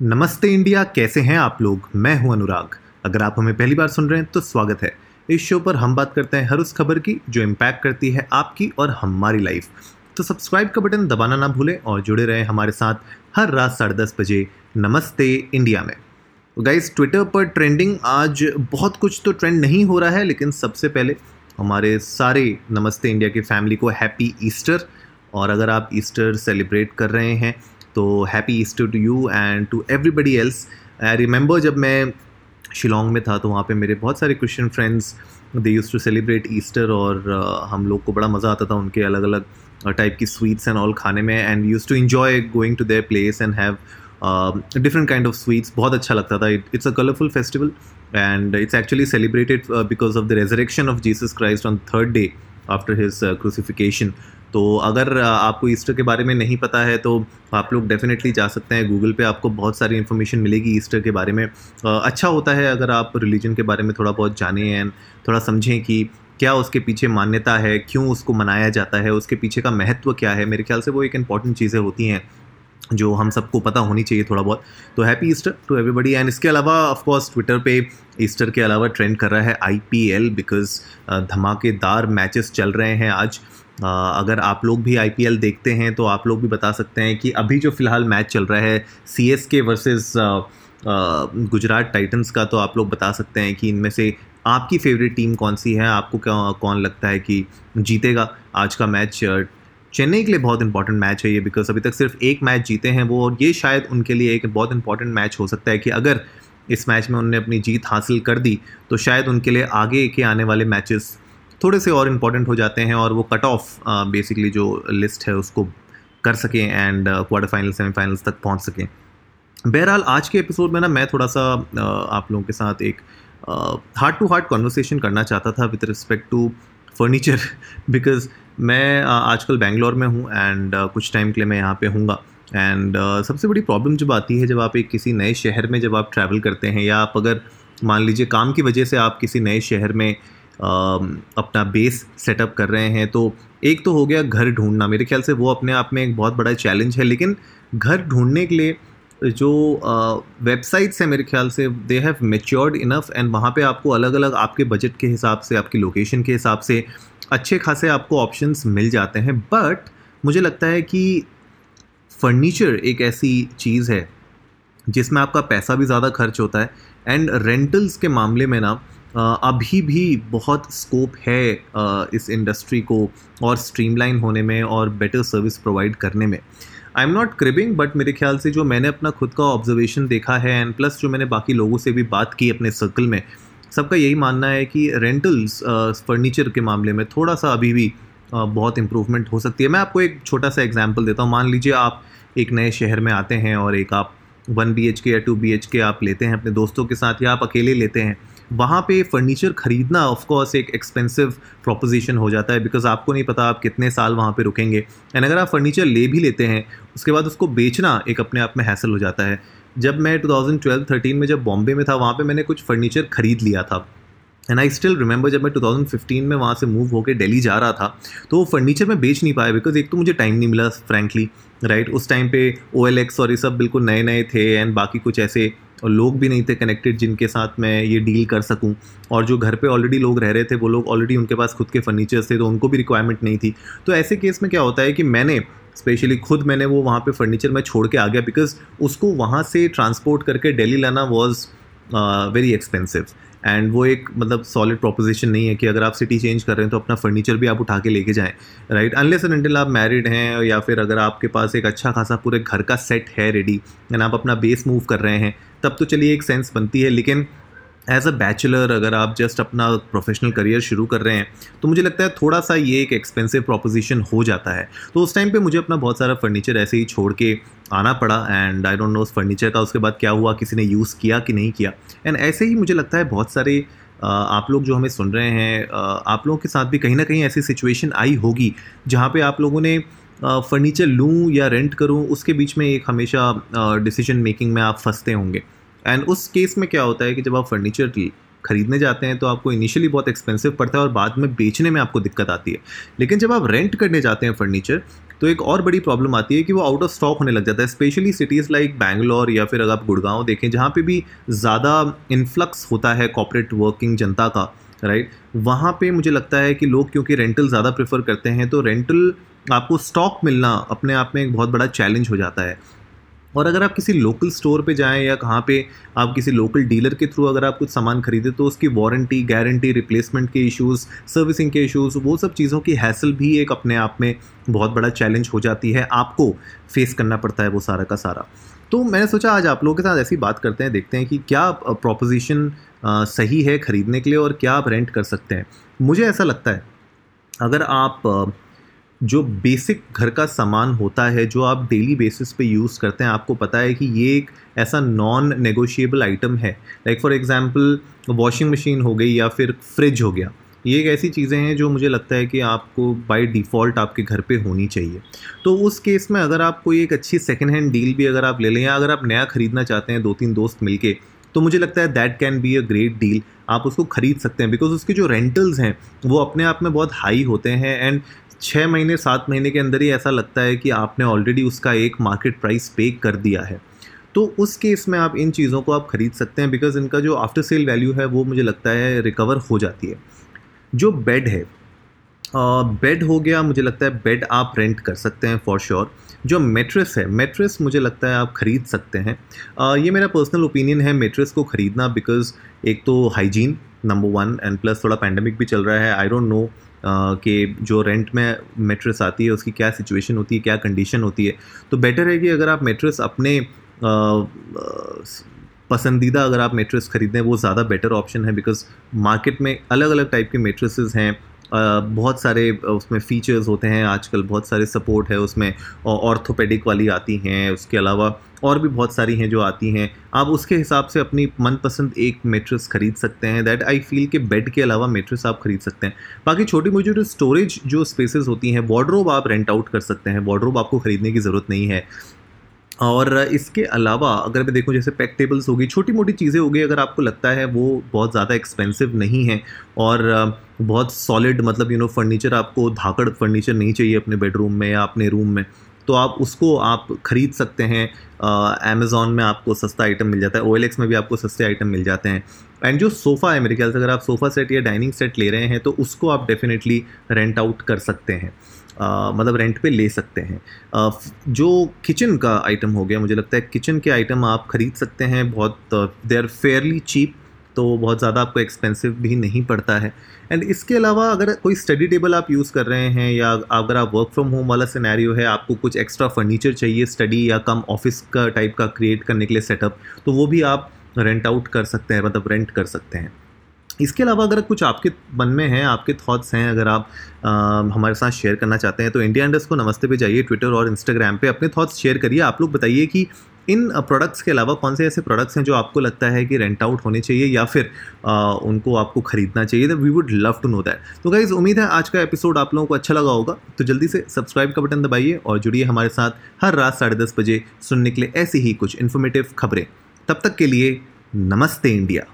नमस्ते इंडिया, कैसे हैं आप लोग? मैं हूँ अनुराग। अगर आप हमें पहली बार सुन रहे हैं तो स्वागत है। इस शो पर हम बात करते हैं हर उस खबर की, जो इम्पैक्ट करती है आपकी और हमारी लाइफ तो सब्सक्राइब का बटन दबाना ना भूलें और जुड़े रहें हमारे साथ हर रात साढ़े दस बजे नमस्ते इंडिया में। गाइस ट्विटर पर ट्रेंडिंग आज बहुत कुछ तो ट्रेंड नहीं हो रहा है, लेकिन सबसे पहले हमारे सारे नमस्ते इंडिया की फैमिली को हैप्पी ईस्टर और अगर आप ईस्टर सेलिब्रेट कर रहे हैं तो happy Easter to you and to everybody else I remember जब मैं शिलोंग में था तो वहाँ पे मेरे बहुत सारे Christian friends they use to celebrate Easter और uh, हम लोग को बड़ा मज़ा आता था उनके अलग अलग टाइप की स्वीट्स एंड ऑल खाने में and use to enjoy going to their place and have different kind of sweets बहुत अच्छा लगता था। It's a colourful festival and it's actually celebrated because of the resurrection of Jesus Christ on third day after his crucifixion तो अगर आपको Easter के बारे में नहीं पता है तो आप लोग डेफिनेटली जा सकते हैं गूगल पे, आपको बहुत सारी इन्फॉर्मेशन मिलेगी ईस्टर के बारे में। अच्छा होता है अगर आप रिलीजन के बारे में थोड़ा बहुत जानें एंड थोड़ा समझें कि क्या उसके पीछे मान्यता है, क्यों उसको मनाया जाता है, उसके पीछे का महत्व क्या है। मेरे ख्याल से वो एक इंपॉर्टेंट चीज़ें होती हैं, जो हम सबको पता होनी चाहिए थोड़ा बहुत। तो happy Easter to everybody and इसके अलावा ऑफ़ कोर्स ट्विटर पे ईस्टर के अलावा ट्रेंड कर रहा है आईपीएल बिकॉज़ धमाकेदार मैचेस चल रहे हैं आज। अगर आप लोग भी आईपीएल देखते हैं तो आप लोग भी बता सकते हैं कि अभी जो फ़िलहाल मैच चल रहा है C S K versus Gujarat Titans का तो आप लोग बता सकते हैं कि इनमें से आपकी फेवरेट टीम कौन सी है? आपको क्या, कौन लगता है कि जीतेगा आज का मैच? चेन्नई के लिए बहुत इंपॉर्टेंट मैच है ये बिकॉज़ अभी तक सिर्फ़ एक मैच जीते हैं वो, और ये शायद उनके लिए एक बहुत इंपॉर्टेंट मैच हो सकता है कि अगर इस मैच में उन्होंने अपनी जीत हासिल कर दी तो शायद उनके लिए आगे के आने वाले मैचेस थोड़े से और इंपॉर्टेंट हो जाते हैं और वो कट ऑफ़ बेसिकली जो लिस्ट है उसको कर सकें एंड क्वार्टर फाइनल सेमीफाइनल्स तक पहुँच सकें। बहरहाल आज के एपिसोड में ना मैं थोड़ा सा आप लोगों के साथ एक हार्ट टू हार्ट कॉन्वर्सेशन करना चाहता था with respect to furniture because मैं आजकल बेंगलोर में हूँ एंड कुछ टाइम के लिए मैं यहाँ पे हूँगा। एंड uh, सबसे बड़ी प्रॉब्लम जब आती है जब आप एक किसी नए शहर में जब आप ट्रैवल करते हैं या आप अगर मान लीजिए काम की वजह से आप किसी नए शहर में uh, अपना बेस सेटअप कर रहे हैं। तो एक तो हो गया घर ढूंढना। मेरे ख्याल से वो अपने आप में एक बहुत बड़ा चैलेंज है, लेकिन घर ढूँढने के लिए जो वेबसाइट्स हैं मेरे ख्याल से they have matured enough and वहाँ पे आपको अलग अलग आपके बजट के हिसाब से, आपकी लोकेशन के हिसाब से अच्छे खासे आपको ऑप्शंस मिल जाते हैं। बट मुझे लगता है कि फर्नीचर एक ऐसी चीज़ है जिसमें आपका पैसा भी ज़्यादा खर्च होता है। एंड रेंटल्स के मामले में ना अभी भी बहुत स्कोप है इस इंडस्ट्री को और स्ट्रीमलाइन होने में और बेटर सर्विस प्रोवाइड करने में। I am not cribbing but मेरे ख्याल से जो मैंने अपना खुद का ऑब्जर्वेशन देखा है एंड प्लस जो मैंने बाकी लोगों से भी बात की अपने सर्कल में, सबका यही मानना है कि रेंटल्स फर्नीचर के मामले में थोड़ा सा अभी भी बहुत इम्प्रूवमेंट हो सकती है। मैं आपको एक छोटा सा एग्ज़ाम्पल देता हूँ। मान लीजिए आप एक नए शहर में आते हैं और एक आप वन बी एच के या टू बी एच के आप लेते हैं अपने दोस्तों के साथ या आप अकेले लेते हैं। वहाँ पे फर्नीचर ख़रीदना ऑफकोर्स एक एक्सपेंसिव प्रोपोजिशन हो जाता है बिकॉज़ आपको नहीं पता आप कितने साल वहाँ पे रुकेंगे। एंड अगर आप फर्नीचर ले भी लेते हैं, उसके बाद उसको बेचना एक अपने आप में हैसल हो जाता है। जब मैं 2012-13 में जब बॉम्बे में था, वहाँ पे मैंने कुछ फर्नीचर ख़रीद लिया था। एंड आई स्टिल रिमेंबर जब मैं 2015 में वहाँ से मूव होकर दिल्ली जा रहा था तो वो फर्नीचर मैं बेच नहीं पाया बिकॉज़ एक तो मुझे टाइम नहीं मिला फ्रैंकली राइट right? उस टाइम पे ओ एल और ये सब बिल्कुल नए नए थे एंड बाकी कुछ ऐसे लोग भी नहीं थे कनेक्टेड जिनके साथ मैं ये डील कर सकूँ। और जो घर पे ऑलरेडी लोग रह रहे थे, वो लोग ऑलरेडी उनके पास खुद के फर्नीचर्स थे तो उनको भी रिक्वायरमेंट नहीं थी। तो ऐसे केस में क्या होता है कि मैंने स्पेशली खुद मैंने वो वहाँ पे फर्नीचर मैं छोड़ के आ गया बिकॉज़ उसको वहाँ से ट्रांसपोर्ट करके डेली लाना वॉज़ वेरी एक्सपेंसिव एंड वो एक मतलब सॉलिड प्रोपोजिशन नहीं है कि अगर आप सिटी चेंज कर रहे हैं तो अपना फर्नीचर भी आप उठा के लेके जाएँ राइट अनलेस एंड अनटिल आप मैरिड हैं, या फिर अगर आपके पास एक अच्छा खासा पूरे घर का सेट है रेडी एंड आप अपना बेस मूव कर रहे हैं, तब तो चलिए एक सेंस बनती है, लेकिन एज अ बैचलर अगर आप जस्ट अपना प्रोफेशनल करियर शुरू कर रहे हैं तो मुझे लगता है थोड़ा सा ये एक एक्सपेंसिव प्रोपोजिशन हो जाता है। तो उस टाइम पे मुझे अपना बहुत सारा फर्नीचर ऐसे ही छोड़ के आना पड़ा एंड आई डोंट नो उस फर्नीचर का उसके बाद क्या हुआ, किसी ने यूज़ किया कि नहीं किया। एंड ऐसे ही मुझे लगता है बहुत सारे आप लोग जो हमें सुन रहे हैं आप लोगों के साथ भी कहीं ना कहीं ऐसी सिचुएशन आई होगी, जहाँ पे आप लोगों ने फर्नीचर लूँ या रेंट करूँ, उसके बीच में एक हमेशा डिसीज़न मेकिंग में आप फंसते होंगे। एंड उस केस में क्या होता है कि जब आप फर्नीचर खरीदने जाते हैं तो आपको इनिशियली बहुत एक्सपेंसिव पड़ता है और बाद में बेचने में आपको दिक्कत आती है। लेकिन जब आप रेंट करने जाते हैं फर्नीचर तो एक और बड़ी प्रॉब्लम आती है कि वो आउट ऑफ़ स्टॉक होने लग जाता है। स्पेशली सिटीज़ लाइक बैंगलोर या फिर अगर आप गुड़गांव देखें, जहाँ पे भी ज़्यादा इन्फ्लक्स होता है कॉपरेट वर्किंग जनता का राइट वहाँ पे मुझे लगता है कि लोग क्योंकि रेंटल ज़्यादा प्रेफर करते हैं तो रेंटल आपको स्टॉक मिलना अपने आप में एक बहुत बड़ा चैलेंज हो जाता है। और अगर आप किसी लोकल स्टोर पे जाएँ या कहाँ पे आप किसी लोकल डीलर के थ्रू अगर आप कुछ सामान खरीदें तो उसकी वारंटी गारंटी रिप्लेसमेंट के इश्यूज़ सर्विसिंग के इश्यूज़ वो सब चीज़ों की हैसल भी एक अपने आप में बहुत बड़ा चैलेंज हो जाती है, आपको फेस करना पड़ता है वो सारा का सारा। तो मैंने सोचा आज आप लोगों के साथ ऐसी बात करते हैं, देखते हैं कि क्या प्रोपोजिशन सही है ख़रीदने के लिए और क्या आप रेंट कर सकते हैं। मुझे ऐसा लगता है, अगर आप जो बेसिक घर का सामान होता है, जो आप डेली बेसिस पे यूज़ करते हैं, आपको पता है कि ये एक ऐसा नॉन नेगोशिएबल आइटम है। Like for example washing machine हो गई या फिर फ्रिज हो गया। ये एक ऐसी चीज़ें हैं जो मुझे लगता है कि आपको बाय डिफ़ॉल्ट आपके घर पे होनी चाहिए। तो उस केस में अगर आप कोई एक अच्छी सेकेंड हैंड डील भी अगर आप ले लें या अगर आप नया ख़रीदना चाहते हैं दो तीन दोस्त मिलके तो मुझे लगता है that can be a great deal आप उसको ख़रीद सकते हैं बिकॉज़ उसके जो रेंटल्स हैं, वो अपने आप में बहुत हाई होते हैं एंड छः महीने सात महीने के अंदर ही ऐसा लगता है कि आपने ऑलरेडी उसका एक मार्केट प्राइस पे कर दिया है। तो उस केस में आप इन चीज़ों को आप ख़रीद सकते हैं बिकॉज़ इनका जो आफ्टर सेल वैल्यू है वो मुझे लगता है रिकवर हो जाती है। जो बेड है बेड हो गया मुझे लगता है बेड आप रेंट कर सकते हैं फॉर श्योर जो मेट्रेस है मेट्रेस मुझे लगता है आप ख़रीद सकते हैं। uh, ये मेरा पर्सनल ओपिनियन है मेट्रेस को ख़रीदना बिकॉज़ एक तो hygiene number one and plus थोड़ा पैंडमिक भी चल रहा है आई डोंट नो कि जो रेंट में मेट्रेस आती है, उसकी क्या सिचुएशन होती है, क्या कंडीशन होती है। तो बेटर है कि अगर आप मेट्रेस अपने पसंदीदा अगर आप मेट्रेस खरीदें वो ज़्यादा बेटर ऑप्शन है बिकॉज़ मार्केट में अलग अलग टाइप के मेट्रेसेस हैं। बहुत सारे उसमें फ़ीचर्स होते हैं, आजकल बहुत सारे सपोर्ट है उसमें ऑर्थोपेडिक वाली आती हैं, उसके अलावा और भी बहुत सारी हैं जो आती हैं। आप उसके हिसाब से अपनी मनपसंद एक मेट्रेस खरीद सकते हैं दैट आई फील कि बेड के अलावा मेट्रेस आप खरीद सकते हैं। बाकी छोटी मोटी जो स्टोरेज जो स्पेसेस होती हैं वार्ड्रोब आप रेंट आउट कर सकते हैं वार्ड्रोब आपको ख़रीदने की ज़रूरत नहीं है। और इसके अलावा अगर मैं देखूँ, जैसे पैक टेबल्स होगी छोटी मोटी चीज़ें होगी, अगर आपको लगता है वो बहुत ज़्यादा एक्सपेंसिव नहीं है और बहुत सॉलिड मतलब यू नो फर्नीचर आपको धाकड़ फर्नीचर नहीं चाहिए अपने बेडरूम में या अपने रूम में तो आप उसको आप ख़रीद सकते हैं अमेज़ोन में आपको सस्ता आइटम मिल जाता है ओ में भी आपको सस्ते आइटम मिल जाते हैं। एंड जो सोफ़ा है, मेरे ख्याल से अगर आप सोफ़ा सेट या डाइनिंग सेट ले रहे हैं तो उसको आप डेफिनेटली रेंट आउट कर सकते हैं। Uh, मतलब रेंट पे ले सकते हैं। uh, जो किचन का आइटम हो गया मुझे लगता है किचन के आइटम आप ख़रीद सकते हैं बहुत दे आर फेयरली चीप तो बहुत ज़्यादा आपको एक्सपेंसिव भी नहीं पड़ता है। एंड इसके अलावा अगर कोई स्टडी टेबल आप यूज़ कर रहे हैं या अगर आप वर्क फ्रॉम होम वाला सिनेरियो है आपको कुछ एक्स्ट्रा फर्नीचर चाहिए स्टडी या कम ऑफ़िस का टाइप का क्रिएट करने के लिए सेटअप तो वो भी आप रेंट आउट कर सकते हैं मतलब रेंट कर सकते हैं। इसके अलावा अगर कुछ आपके मन में हैं आपके थॉट्स हैं अगर आप आ, हमारे साथ शेयर करना चाहते हैं तो इंडिया इंडस्ट को नमस्ते पे जाइए ट्विटर और इंस्टाग्राम पे अपने थॉट्स शेयर करिए। आप लोग बताइए कि इन प्रोडक्ट्स के अलावा कौन से ऐसे प्रोडक्ट्स हैं जो आपको लगता है कि रेंट आउट होने चाहिए या फिर आ, उनको आपको खरीदना चाहिए we would love to know that तो गाइज़ उम्मीद है आज का एपिसोड आप लोगों को अच्छा लगा होगा। तो जल्दी से सब्सक्राइब का बटन दबाइए और जुड़िए हमारे साथ हर रात साढ़े दस बजे सुनने के लिए ऐसी ही कुछ इन्फॉर्मेटिव खबरें। तब तक के लिए नमस्ते इंडिया